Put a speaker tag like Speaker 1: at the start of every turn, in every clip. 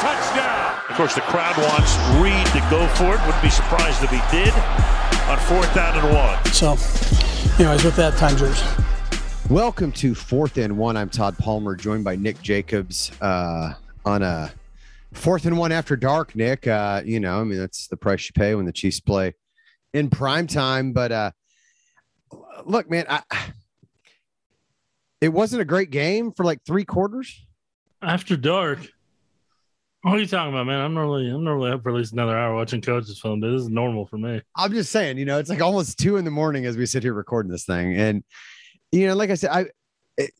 Speaker 1: touchdown. Of course, the crowd wants Reid to go for it. Wouldn't be surprised if he did on fourth down and one.
Speaker 2: So, anyways, with that, time yours.
Speaker 3: Welcome to Fourth and One. I'm Todd Palmer, joined by Nick Jacobs uh, on a fourth and one after dark. Nick, uh, you know, I mean, that's the price you pay when the Chiefs play in prime time. But uh, look, man, I, it wasn't a great game for like three quarters.
Speaker 4: After dark. What are you talking about, man? I'm normally I'm normally up for at least another hour watching coaches film. This is normal for me.
Speaker 3: I'm just saying, you know, it's like almost two in the morning as we sit here recording this thing, and you know, like I said, I it,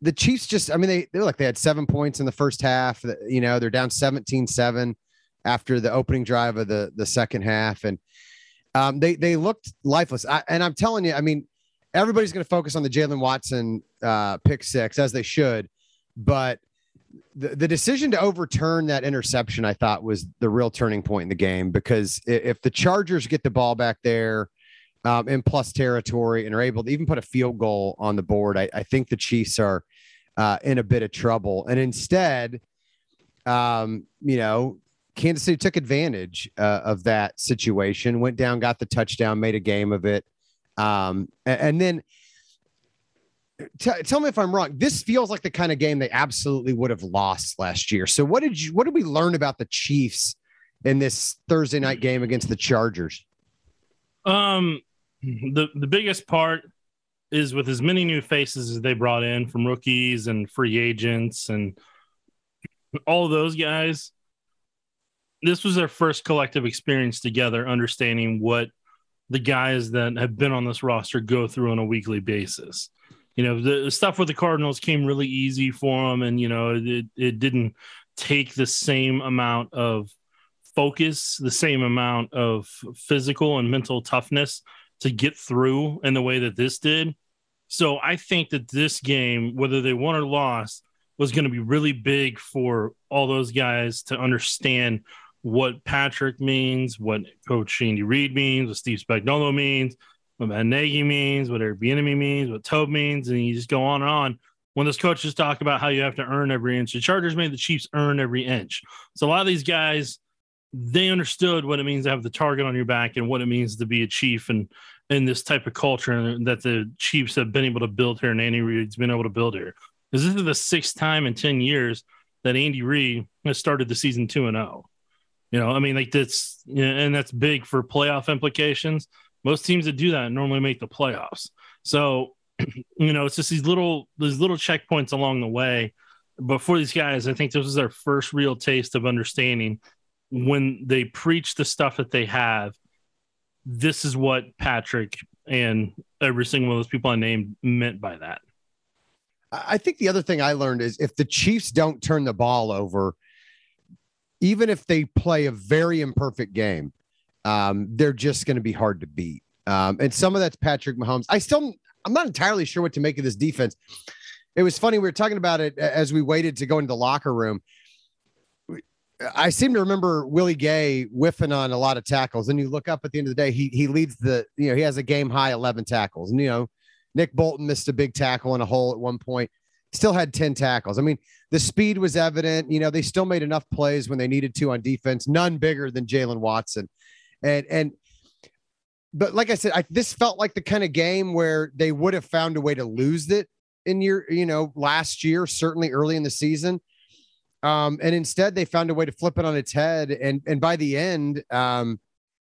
Speaker 3: the Chiefs just, I mean, they they were like they had seven points in the first half. You know, they're down 17-7 after the opening drive of the the second half, and um, they they looked lifeless. I, and I'm telling you, I mean, everybody's going to focus on the Jaylen Watson uh, pick six as they should, but the, the decision to overturn that interception, I thought, was the real turning point in the game because if the Chargers get the ball back there um, in plus territory and are able to even put a field goal on the board, I, I think the Chiefs are uh, in a bit of trouble. And instead, um, you know, Kansas City took advantage uh, of that situation, went down, got the touchdown, made a game of it. Um, and, and then T- tell me if I'm wrong. This feels like the kind of game they absolutely would have lost last year. So what did you what did we learn about the Chiefs in this Thursday night game against the Chargers?
Speaker 4: Um the the biggest part is with as many new faces as they brought in from rookies and free agents and all those guys. This was their first collective experience together, understanding what the guys that have been on this roster go through on a weekly basis you know the stuff with the Cardinals came really easy for them, and you know it it didn't take the same amount of focus, the same amount of physical and mental toughness to get through in the way that this did. So I think that this game, whether they won or lost, was going to be really big for all those guys to understand what Patrick means, what Coach Andy Reid means, what Steve Spagnuolo means, what Nagy means, what Bieniemy means, what Toub means, and you just go on and on. When those coaches talk about how you have to earn every inch, the Chargers made the Chiefs earn every inch. So a lot of these guys, they understood what it means to have the target on your back and what it means to be a chief and in this type of culture that the Chiefs have been able to build here and Andy Reid's been able to build here. Because this is the sixth time in 10 years that Andy Reid has started the season 2 and 0. You know, I mean, like that's, and that's big for playoff implications most teams that do that normally make the playoffs. So, you know, it's just these little these little checkpoints along the way. But for these guys, I think this was their first real taste of understanding when they preach the stuff that they have. This is what Patrick and every single one of those people I named meant by that.
Speaker 3: I think the other thing I learned is if the Chiefs don't turn the ball over, even if they play a very imperfect game, um, they're just going to be hard to beat. Um, and some of that's Patrick Mahomes. I still, I'm not entirely sure what to make of this defense. It was funny. We were talking about it as we waited to go into the locker room. I seem to remember Willie Gay whiffing on a lot of tackles. And you look up at the end of the day, he he leads the, you know, he has a game high 11 tackles. And, you know, Nick Bolton missed a big tackle in a hole at one point, still had 10 tackles. I mean, the speed was evident. You know, they still made enough plays when they needed to on defense, none bigger than Jaylen Watson and and but like I said, I, this felt like the kind of game where they would have found a way to lose it in your, you know, last year, certainly early in the season. Um, and instead they found a way to flip it on its head. And and by the end, um,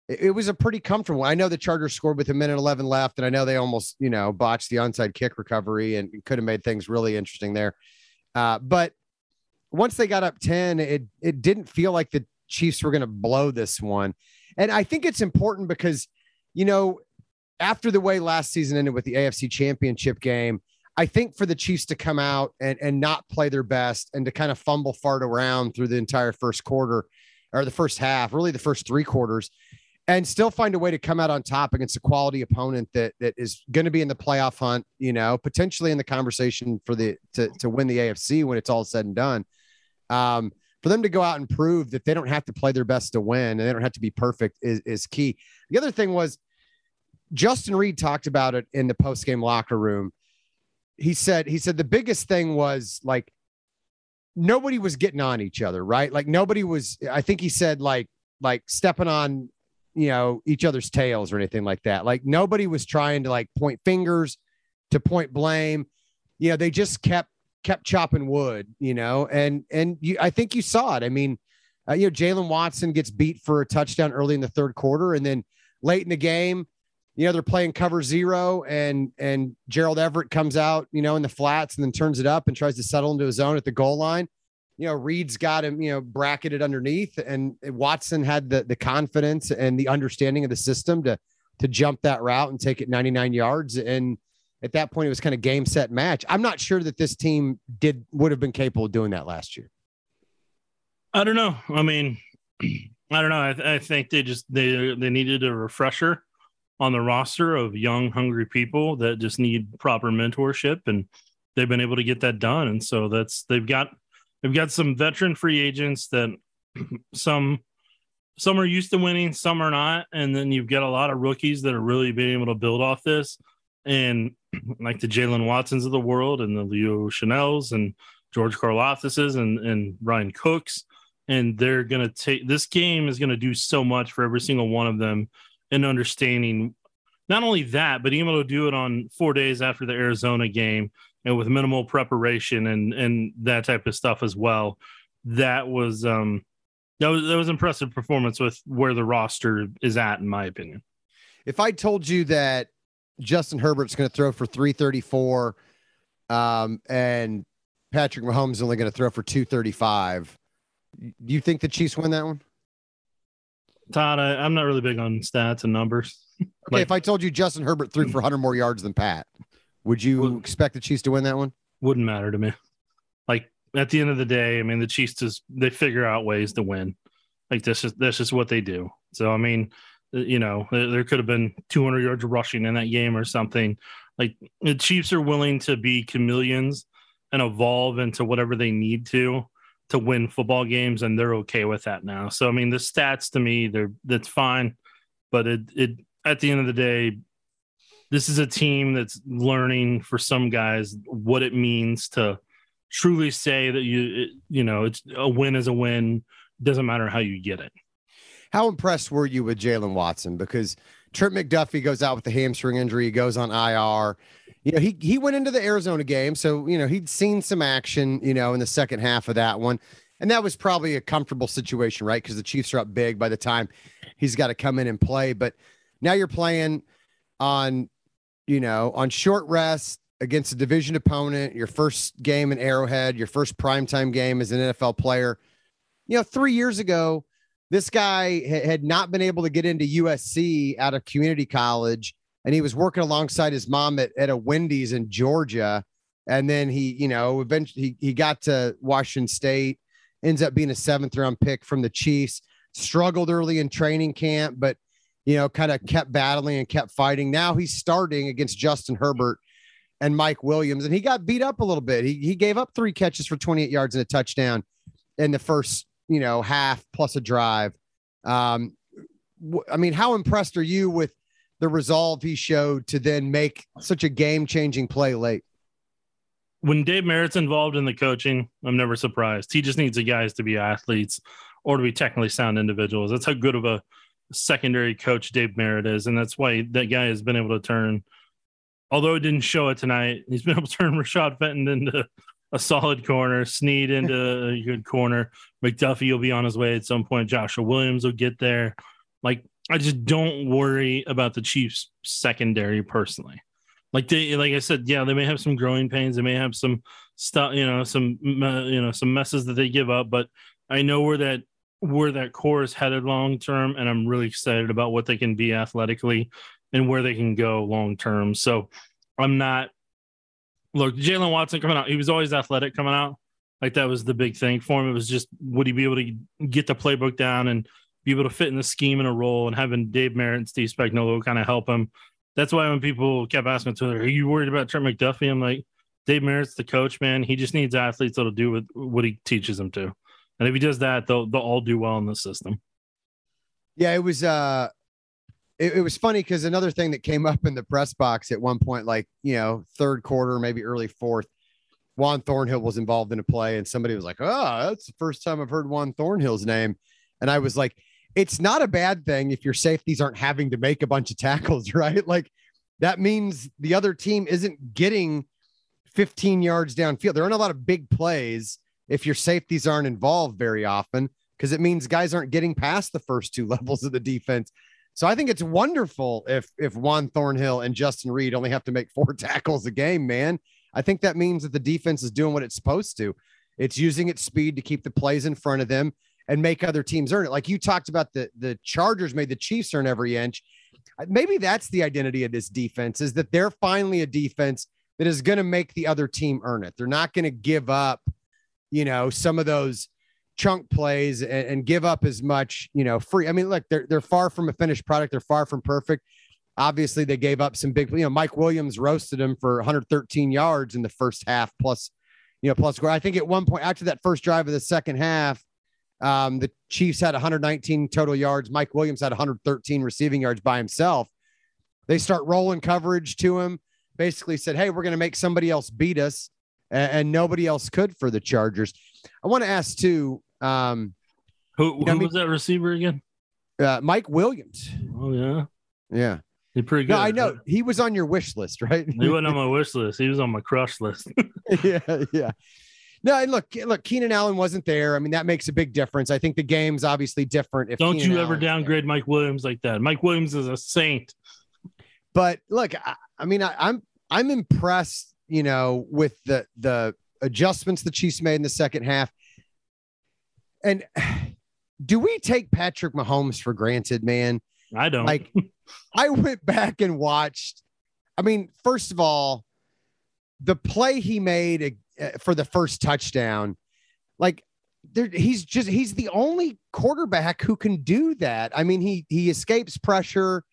Speaker 3: it, it was a pretty comfortable. I know the Chargers scored with a minute 11 left, and I know they almost, you know, botched the onside kick recovery and could have made things really interesting there. Uh, but once they got up 10, it it didn't feel like the Chiefs were going to blow this one. And I think it's important because, you know, after the way last season ended with the AFC championship game, I think for the Chiefs to come out and, and not play their best and to kind of fumble fart around through the entire first quarter or the first half, really the first three quarters, and still find a way to come out on top against a quality opponent that that is going to be in the playoff hunt, you know, potentially in the conversation for the to, to win the AFC when it's all said and done. Um, for them to go out and prove that they don't have to play their best to win and they don't have to be perfect is, is key. The other thing was Justin Reid talked about it in the post game locker room. He said, he said the biggest thing was like nobody was getting on each other, right? Like nobody was. I think he said like like stepping on you know each other's tails or anything like that. Like nobody was trying to like point fingers to point blame. You know, they just kept kept chopping wood. You know, and and you, I think you saw it. I mean, uh, you know, Jaylen Watson gets beat for a touchdown early in the third quarter, and then late in the game, you know, they're playing cover zero, and and Gerald Everett comes out, you know, in the flats, and then turns it up and tries to settle into his zone at the goal line. You know, Reid's got him, you know, bracketed underneath, and Watson had the the confidence and the understanding of the system to to jump that route and take it 99 yards. And at that point, it was kind of game set match. I'm not sure that this team did would have been capable of doing that last year.
Speaker 4: I don't know. I mean, I don't know. I, th- I, think they just they they needed a refresher on the roster of young, hungry people that just need proper mentorship, and they've been able to get that done. And so that's they've got they've got some veteran free agents that some some are used to winning, some are not, and then you've got a lot of rookies that are really being able to build off this, and like the Jaylen Watsons of the world and the Leo Chenals and George Karlaftises and and Bryan Cooks and they're going to take this game is going to do so much for every single one of them in understanding not only that, but able to do it on four days after the Arizona game and with minimal preparation and and that type of stuff as well. That was um that was that was impressive performance with where the roster is at, in my opinion.
Speaker 3: If I told you that Justin Herbert's going to throw for 334 um, and Patrick Mahomes only going to throw for 235, do you think the Chiefs win that one?
Speaker 4: Todd, I, am not really big on stats and numbers.
Speaker 3: Okay, like, if I told you Justin Herbert threw for 100 more yards than Pat, would you would, expect the Chiefs to win that one?
Speaker 4: Wouldn't matter to me. Like at the end of the day, I mean, the Chiefs just they figure out ways to win. Like this is this is what they do. So I mean, Uh, you know, uh, there could have been 200 yards rushing in that game or something. Like the Chiefs are willing to be chameleons and evolve into whatever they need to to win football games, and they're okay with that now. So I mean, the stats to me, they're that's fine, but it it at the end of the day, this is a team that's learning for some guys what it means to truly say that you you know it's a win is a win. Doesn't matter how you get it.
Speaker 3: How impressed were you with Jaylen Watson? Because Trent McDuffie goes out with the hamstring injury, he goes on IR you know, he he went into the Arizona game, so you know he'd seen some action, you know, in the second half of that one, and that was probably a comfortable situation, right? Because the Chiefs are up big by the time he's got to come in and play. But now you're playing on, you know, on short rest against a division opponent, your first game in Arrowhead, your first primetime game as an NFL player. You know, three years ago, this guy had not been able to get into USC out of community college and he was working alongside his mom at, at a Wendy's in Georgia. And then he, you know, eventually he, he got to Washington State, ends up being a seventh round pick from the Chiefs, struggled early in training camp, but, you know, kind of kept battling and kept fighting. Now he's starting against Justin Herbert and Mike Williams, and he got beat up a little bit. He, he gave up three catches for 28 yards and a touchdown in the first, you know, half plus a drive. Um, I mean, how impressed are you with the resolve he showed to then make such a game changing play late.
Speaker 4: When Dave Merritt's involved in the coaching, I'm never surprised. He just needs the guys to be athletes or to be technically sound individuals. That's how good of a secondary coach Dave Merritt is. And that's why that guy has been able to turn, although it didn't show it tonight, he's been able to turn Rashad Fenton into a solid corner, Sneed into a good corner. McDuffie will be on his way at some point. Joshua Williams will get there. Like I just don't worry about the Chiefs secondary personally. Like they, like I said, yeah, they may have some growing pains. They may have some stuff, you know, some you know, some messes that they give up. But I know where that where that core is headed long term, and I'm really excited about what they can be athletically and where they can go long term. So I'm not. Look, Jaylen Watson coming out, he was always athletic coming out. Like that was the big thing for him. It was just would he be able to get the playbook down and be able to fit in the scheme and a role and having Dave Merritt and Steve Spagnuolo kind of help him. That's why when people kept asking Twitter, are you worried about Trent McDuffie? I'm like, Dave Merritt's the coach, man. He just needs athletes that'll do with what he teaches them to. And if he does that, they'll they'll all do well in the system.
Speaker 3: Yeah, it was uh it, it was funny because another thing that came up in the press box at one point, like, you know, third quarter, maybe early fourth, Juan Thornhill was involved in a play, and somebody was like, "Oh, that's the first time I've heard Juan Thornhill's name," and I was like, "It's not a bad thing if your safeties aren't having to make a bunch of tackles, right? Like that means the other team isn't getting 15 yards downfield. There aren't a lot of big plays if your safeties aren't involved very often because it means guys aren't getting past the first two levels of the defense." So I think it's wonderful if if Juan Thornhill and Justin Reid only have to make four tackles a game, man. I think that means that the defense is doing what it's supposed to. It's using its speed to keep the plays in front of them and make other teams earn it. Like you talked about the the Chargers made the Chiefs earn every inch. Maybe that's the identity of this defense is that they're finally a defense that is going to make the other team earn it. They're not going to give up, you know, some of those chunk plays and, and, give up as much, you know, free. I mean, look, they're they're far from a finished product. They're far from perfect. Obviously, they gave up some big, you know, Mike Williams roasted him for 113 yards in the first half, plus, you know, plus I think at one point after that first drive of the second half, um, the Chiefs had 119 total yards. Mike Williams had 113 receiving yards by himself. They start rolling coverage to him, basically said, Hey, we're going to make somebody else beat us. And, and, nobody else could for the Chargers. I want to ask too. Um,
Speaker 4: who, who was that receiver again?
Speaker 3: Uh, Mike Williams.
Speaker 4: Oh, yeah.
Speaker 3: Yeah.
Speaker 4: He's pretty good.
Speaker 3: No, I know he was on your wish list, right?
Speaker 4: He wasn't on my wish list. He was on my crush list.
Speaker 3: yeah, yeah. No, and look, look, Keenan Allen wasn't there. I mean, that makes a big difference. I think the game's obviously different. If
Speaker 4: don't
Speaker 3: Keenan
Speaker 4: you ever Allen's downgrade there. Mike Williams like that? Mike Williams is a saint.
Speaker 3: But look, I, I mean, I, I'm I'm impressed, you know, with the the adjustments the Chiefs made in the second half. And do we take Patrick Mahomes for granted, man?
Speaker 4: I don't.
Speaker 3: Like I went back and watched. I mean, first of all, the play he made uh, for the first touchdown, like there, he's just he's the only quarterback who can do that. I mean, he he escapes pressure,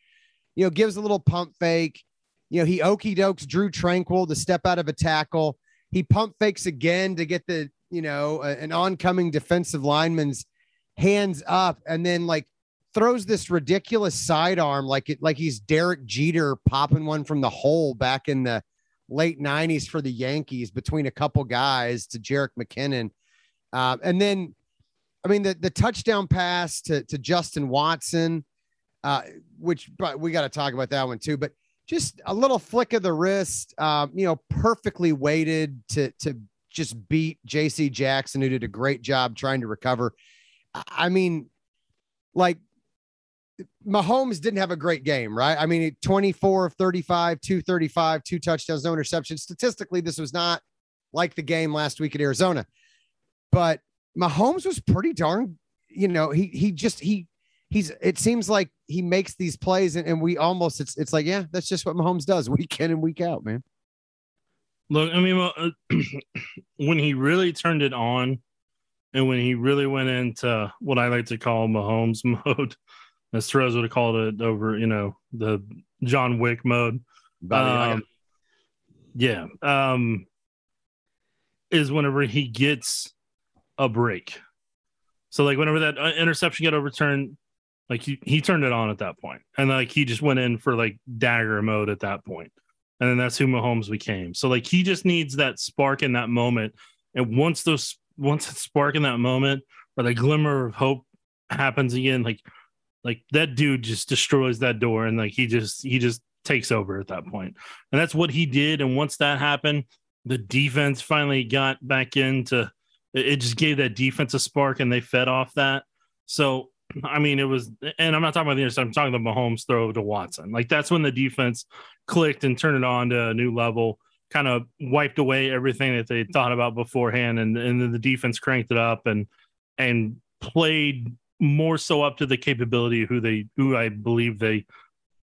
Speaker 3: you know, gives a little pump fake, you know, he okey dokes Drue Tranquill to step out of a tackle. He pump fakes again to get the you know an oncoming defensive lineman's hands up, and then like throws this ridiculous sidearm like it like he's Derek Jeter popping one from the hole back in the late 90s for the Yankees between a couple guys to Jerick McKinnon. Uh, and then, I mean, the, the touchdown pass to, to Justin Watson, uh, which but we got to talk about that one too. But just a little flick of the wrist, um, you know, perfectly weighted to to just beat J.C. Jackson, who did a great job trying to recover. I mean, like Mahomes didn't have a great game, right? I mean, 24 of 35, 235, two touchdowns, no interceptions. Statistically, this was not like the game last week at Arizona. But Mahomes was pretty darn, you know, he he just he he's it seems like he makes these plays and, and we almost it's it's like, yeah, that's just what Mahomes does week in and week out, man.
Speaker 4: Look, I mean, uh, when he really turned it on and when he really went into what I like to call Mahomes mode, as Throws would have called it over, you know, the John Wick mode. Um, yeah. Um, is whenever he gets a break. So like whenever that uh, interception got overturned, like he, he turned it on at that point, and like he just went in for like dagger mode at that point, and then that's who Mahomes became. So like he just needs that spark in that moment, and once those once that spark in that moment or the glimmer of hope happens again, like like that dude just destroys that door and like he just he just takes over at that point. And that's what he did. And once that happened, the defense finally got back into it just gave that defense a spark and they fed off that. So I mean, it was, and I'm not talking about the interception. I'm talking about Mahomes throw to Watson. Like that's when the defense clicked and turned it on to a new level. Kind of wiped away everything that they thought about beforehand, and and then the defense cranked it up and and played more so up to the capability of who they who I believe they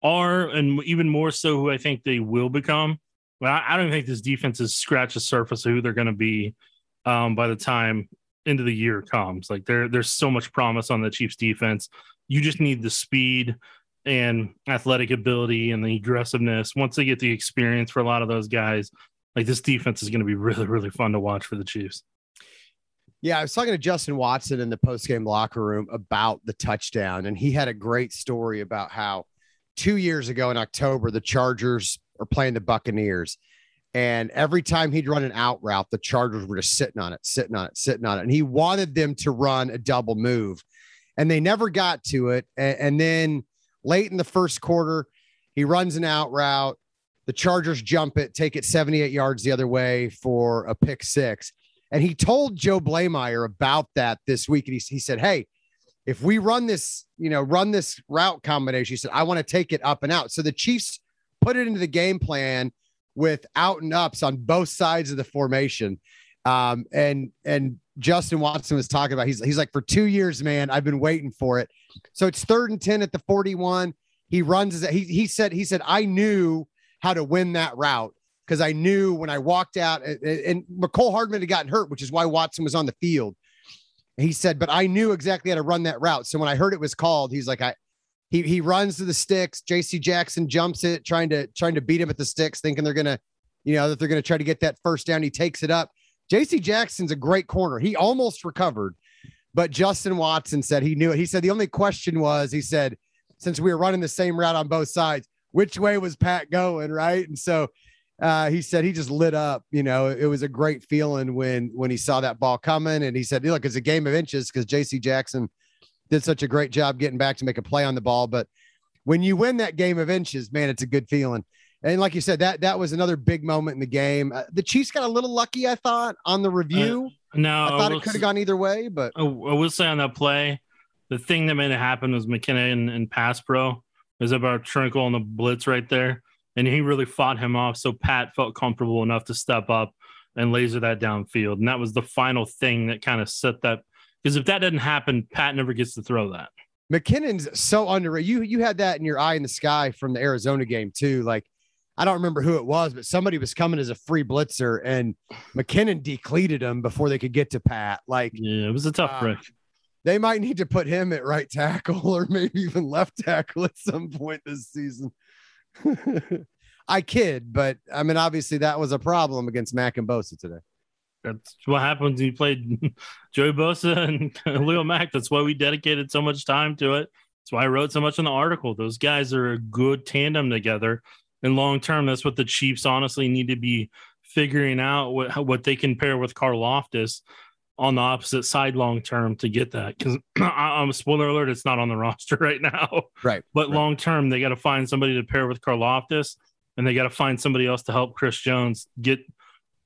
Speaker 4: are, and even more so who I think they will become. Well, I, I don't think this defense has scratched the surface of who they're going to be um, by the time into the year comes. Like there, there's so much promise on the Chiefs defense. You just need the speed and athletic ability and the aggressiveness. Once they get the experience for a lot of those guys, like this defense is going to be really, really fun to watch for the Chiefs.
Speaker 3: Yeah, I was talking to Justin Watson in the post-game locker room about the touchdown, and he had a great story about how two years ago in October the Chargers are playing the Buccaneers, And every time he'd run an out route, the Chargers were just sitting on it, sitting on it, sitting on it. And he wanted them to run a double move, and they never got to it. And, and then late in the first quarter, he runs an out route. The Chargers jump it, take it 78 yards the other way for a pick six. And he told Joe Bleymaier about that this week. And he, he said, Hey, if we run this, you know, run this route combination, he said, I want to take it up and out. So the Chiefs put it into the game plan with out and ups on both sides of the formation. Um, and and Justin Watson was talking about he's he's like for two years, man, I've been waiting for it. So it's third and 10 at the 41. He runs he he said, he said, I knew how to win that route because I knew when I walked out and, and Mecole Hardman had gotten hurt, which is why Watson was on the field. He said, but I knew exactly how to run that route. So when I heard it was called, he's like, I he he runs to the sticks. JC Jackson jumps it, trying to trying to beat him at the sticks, thinking they're gonna, you know, that they're gonna try to get that first down. He takes it up. JC Jackson's a great corner. He almost recovered, but Justin Watson said he knew it. He said the only question was, he said, since we were running the same route on both sides, which way was Pat going? Right. And so uh, he said he just lit up. You know, it was a great feeling when when he saw that ball coming, and he said, "Look, it's a game of inches because J.C. Jackson did such a great job getting back to make a play on the ball. But when you win that game of inches, man, it's a good feeling. And like you said, that that was another big moment in the game. Uh, the Chiefs got a little lucky, I thought, on the review.
Speaker 4: Uh, no,
Speaker 3: I thought it could have gone either way, but
Speaker 4: I will say on that play, the thing that made it happen was McKinnon and, and pass pro. was about Tranquill on the blitz right there and he really fought him off. So Pat felt comfortable enough to step up and laser that downfield. And that was the final thing that kind of set that. Because if that doesn't happen, Pat never gets to throw that.
Speaker 3: McKinnon's so underrated. You you had that in your eye in the sky from the Arizona game too. Like I don't remember who it was, but somebody was coming as a free blitzer, and McKinnon decleated him before they could get to Pat. Like
Speaker 4: yeah, it was a tough uh, break.
Speaker 3: They might need to put him at right tackle or maybe even left tackle at some point this season. I kid, but I mean, obviously that was a problem against Mack and Bosa today.
Speaker 4: That's what happens when you played Joey Bosa and Leo Mack. That's why we dedicated so much time to it. That's why I wrote so much in the article. Those guys are a good tandem together. And long term, that's what the Chiefs honestly need to be figuring out what what they can pair with Karlaftis on the opposite side long term to get that. Because I'm a spoiler alert, it's not on the roster right now.
Speaker 3: Right.
Speaker 4: But
Speaker 3: right.
Speaker 4: long term, they got to find somebody to pair with Karlaftis, and they got to find somebody else to help Chris Jones get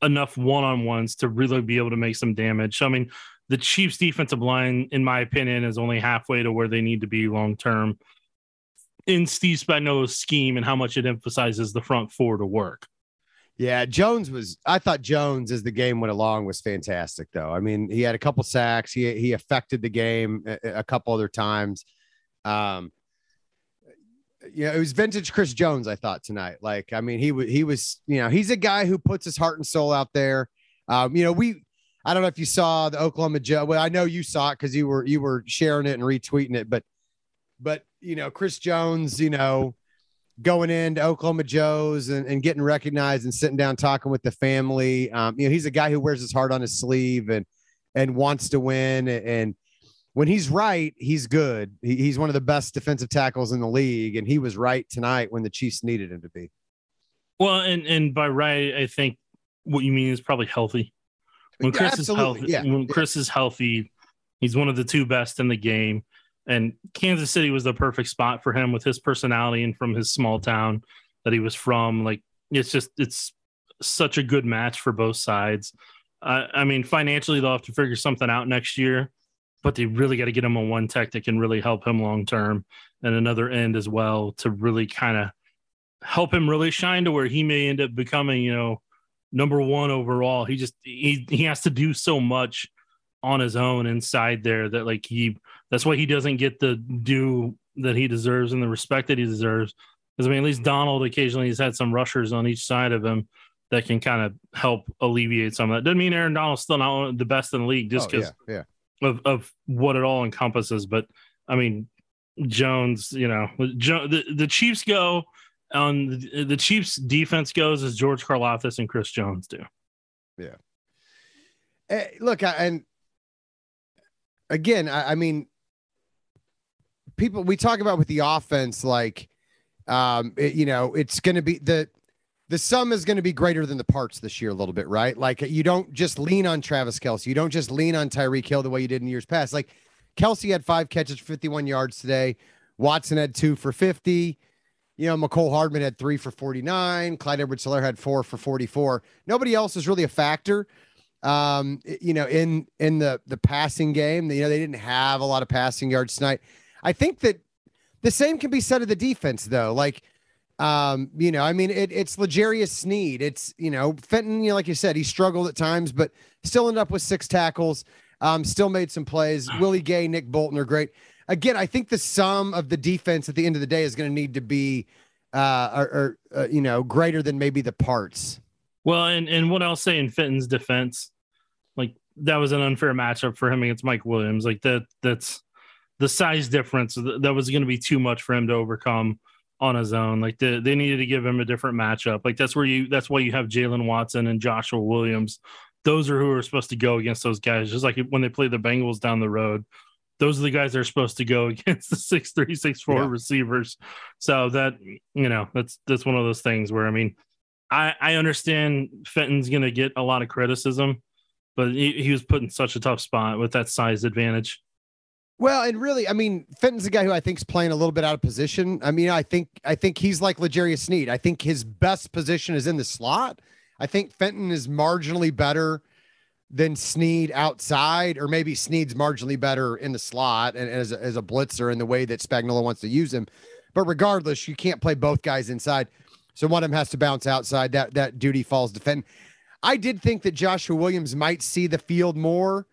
Speaker 4: enough one on ones to really be able to make some damage. I mean, the Chiefs' defensive line, in my opinion, is only halfway to where they need to be long term in Steve Spagnuolo's scheme and how much it emphasizes the front four to work.
Speaker 3: Yeah, Jones was. I thought Jones, as the game went along, was fantastic. Though I mean, he had a couple sacks. He he affected the game a, a couple other times. Um, you know, it was vintage Chris Jones. I thought tonight. Like, I mean, he was he was. You know, he's a guy who puts his heart and soul out there. Um, you know, we. I don't know if you saw the Oklahoma Joe. Well, I know you saw it because you were you were sharing it and retweeting it. But, but you know, Chris Jones. You know going into Oklahoma Joe's and, and getting recognized and sitting down talking with the family. Um, you know, he's a guy who wears his heart on his sleeve and and wants to win. And when he's right, he's good. He, he's one of the best defensive tackles in the league, and he was right tonight when the Chiefs needed him to be.
Speaker 4: Well, and and by right, I think what you mean is probably healthy. When Chris yeah, is healthy, yeah. when Chris is healthy, he's one of the two best in the game. And Kansas City was the perfect spot for him with his personality and from his small town that he was from. Like it's just it's such a good match for both sides. Uh, I mean, financially they'll have to figure something out next year, but they really got to get him on one tech that can really help him long term, and another end as well to really kind of help him really shine to where he may end up becoming, you know, number one overall. He just he he has to do so much on his own inside there that like he that's why he doesn't get the due that he deserves and the respect that he deserves. Because I mean, at least Donald occasionally has had some rushers on each side of him that can kind of help alleviate some of that. Doesn't mean Aaron Donald's still not the best in the league just because
Speaker 3: oh, yeah, yeah.
Speaker 4: Of of what it all encompasses. But I mean, Jones, you know, the the Chiefs go on the, the Chiefs defense goes as George Karlaftis and Chris Jones do.
Speaker 3: Yeah. Hey, look, I, and again, I, I mean, people we talk about with the offense, like, um, it, you know, it's going to be the the sum is going to be greater than the parts this year a little bit, right? Like you don't just lean on Travis Kelce. You don't just lean on Tyreek Hill the way you did in years past. Like Kelce had five catches for 51 yards today. Watson had two for 50. You know, Mecole Hardman had three for 49. Clyde Edwards Helaire had four for 44. Nobody else is really a factor. Um, you know, in in the the passing game, you know, they didn't have a lot of passing yards tonight. I think that the same can be said of the defense, though. Like, um, you know, I mean, it, it's L'Jarius Sneed. It's you know, Fenton. You know, like you said, he struggled at times, but still ended up with six tackles. Um, still made some plays. Willie Gay, Nick Bolton are great. Again, I think the sum of the defense at the end of the day is going to need to be, uh, or, or uh, you know, greater than maybe the parts.
Speaker 4: Well, and and what I'll say in Fenton's defense, like that was an unfair matchup for him against Mike Williams. Like that, that's the size difference that was going to be too much for him to overcome on his own. Like the, they needed to give him a different matchup. Like that's where you that's why you have Jaylen Watson and Joshua Williams. Those are who are supposed to go against those guys. Just like when they play the Bengals down the road, those are the guys that are supposed to go against the six three six four yeah. receivers. So that you know that's that's one of those things where I mean, I I understand Fenton's going to get a lot of criticism, but he, he was put in such a tough spot with that size advantage.
Speaker 3: Well, and really, I mean, Fenton's a guy who I think is playing a little bit out of position. I mean, I think I think he's like L'Jarius Sneed. I think his best position is in the slot. I think Fenton is marginally better than Sneed outside, or maybe Sneed's marginally better in the slot and as a, as a blitzer in the way that Spagnuolo wants to use him. But regardless, you can't play both guys inside. So one of them has to bounce outside. That that duty falls to Fenton. I did think that Joshua Williams might see the field more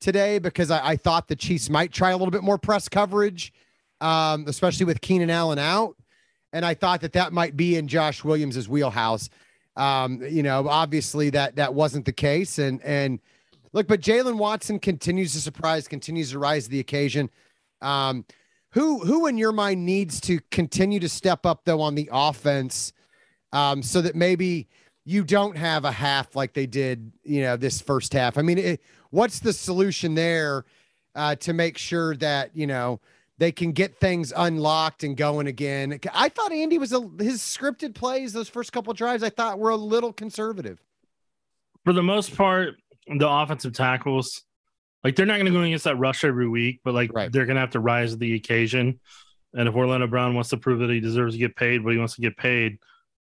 Speaker 3: today because I, I, thought the Chiefs might try a little bit more press coverage, um, especially with Keenan Allen out. And I thought that that might be in Josh Williams's wheelhouse. Um, you know, obviously that that wasn't the case. And and look, but Jaylen Watson continues to surprise, continues to rise to the occasion. Um, who who in your mind needs to continue to step up though on the offense, um, so that maybe you don't have a half like they did, you know, this first half. I mean, it, what's the solution there uh, to make sure that you know they can get things unlocked and going again? I thought Andy was a, his scripted plays those first couple drives. I thought were a little conservative.
Speaker 4: For the most part, the offensive tackles, like they're not going to go against that rush every week, but like right. they're going to have to rise to the occasion. And if Orlando Brown wants to prove that he deserves to get paid, but he wants to get paid,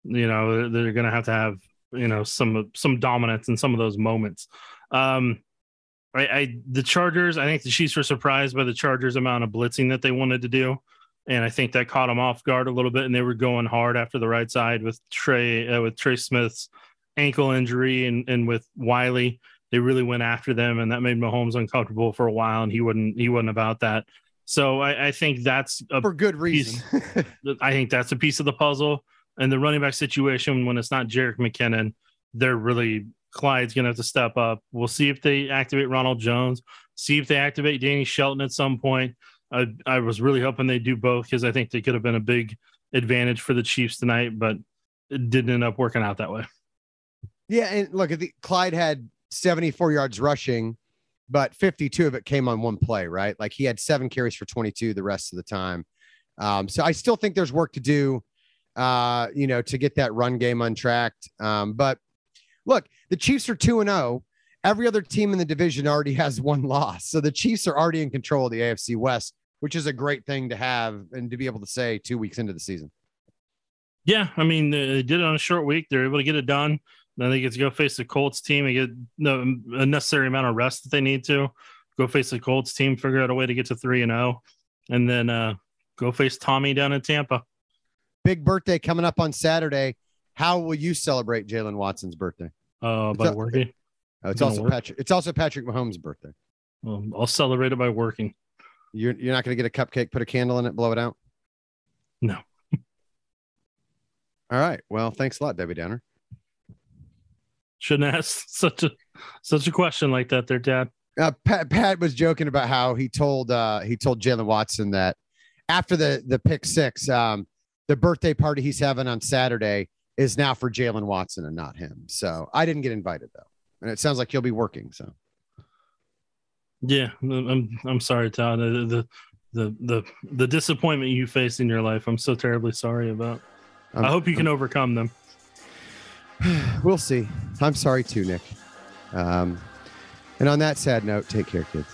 Speaker 4: you know, they're going to have to have you know some some dominance in some of those moments. Um, I, I the Chargers, I think the Chiefs were surprised by the Chargers amount of blitzing that they wanted to do. And I think that caught them off guard a little bit, and they were going hard after the right side with Trey uh, with Trey Smith's ankle injury and and with Wylie. they really went after them, and that made Mahomes uncomfortable for a while, and he wouldn't he wasn't about that. So I, I think that's
Speaker 3: a for good reason.
Speaker 4: Piece, I think that's a piece of the puzzle. And the running back situation, when it's not Jerick McKinnon, they're really Clyde's going to have to step up. We'll see if they activate Ronald Jones, see if they activate Danny Shelton at some point. I, I was really hoping they do both because I think they could have been a big advantage for the Chiefs tonight, but it didn't end up working out that way.
Speaker 3: Yeah, and look, the, Clyde had 74 yards rushing, but 52 of it came on one play, right? Like he had seven carries for 22 the rest of the time. Um, so I still think there's work to do, uh, you know, to get that run game untracked. Um, but look, the Chiefs are 2 and 0. Every other team in the division already has one loss. So the Chiefs are already in control of the AFC West, which is a great thing to have and to be able to say 2 weeks into the season.
Speaker 4: Yeah, I mean, they did it on a short week. They're able to get it done. Then they get to go face the Colts team and get the necessary amount of rest that they need to. Go face the Colts team, figure out a way to get to 3 and 0, and then uh, go face Tommy down in Tampa.
Speaker 3: Big birthday coming up on Saturday. How will you celebrate Jaylen Watson's birthday?
Speaker 4: Uh, by working.
Speaker 3: Oh, it's also work. Patrick. It's also Patrick Mahomes' birthday.
Speaker 4: Well, I'll celebrate it by working.
Speaker 3: You're you're not going to get a cupcake, put a candle in it, blow it out.
Speaker 4: No.
Speaker 3: All right. Well, thanks a lot, Debbie Downer.
Speaker 4: Shouldn't ask such a such a question like that, there, Dad.
Speaker 3: Uh, Pat, Pat was joking about how he told uh, he told Jaylen Watson that after the the pick six, um, the birthday party he's having on Saturday is now for Jaylen Watson and not him. So I didn't get invited though, and it sounds like he'll be working. So
Speaker 4: yeah, I'm I'm sorry, Todd. The the the the, the disappointment you faced in your life, I'm so terribly sorry about. I hope you can overcome them.
Speaker 3: we'll see. I'm sorry too, Nick. Um, and on that sad note, take care, kids.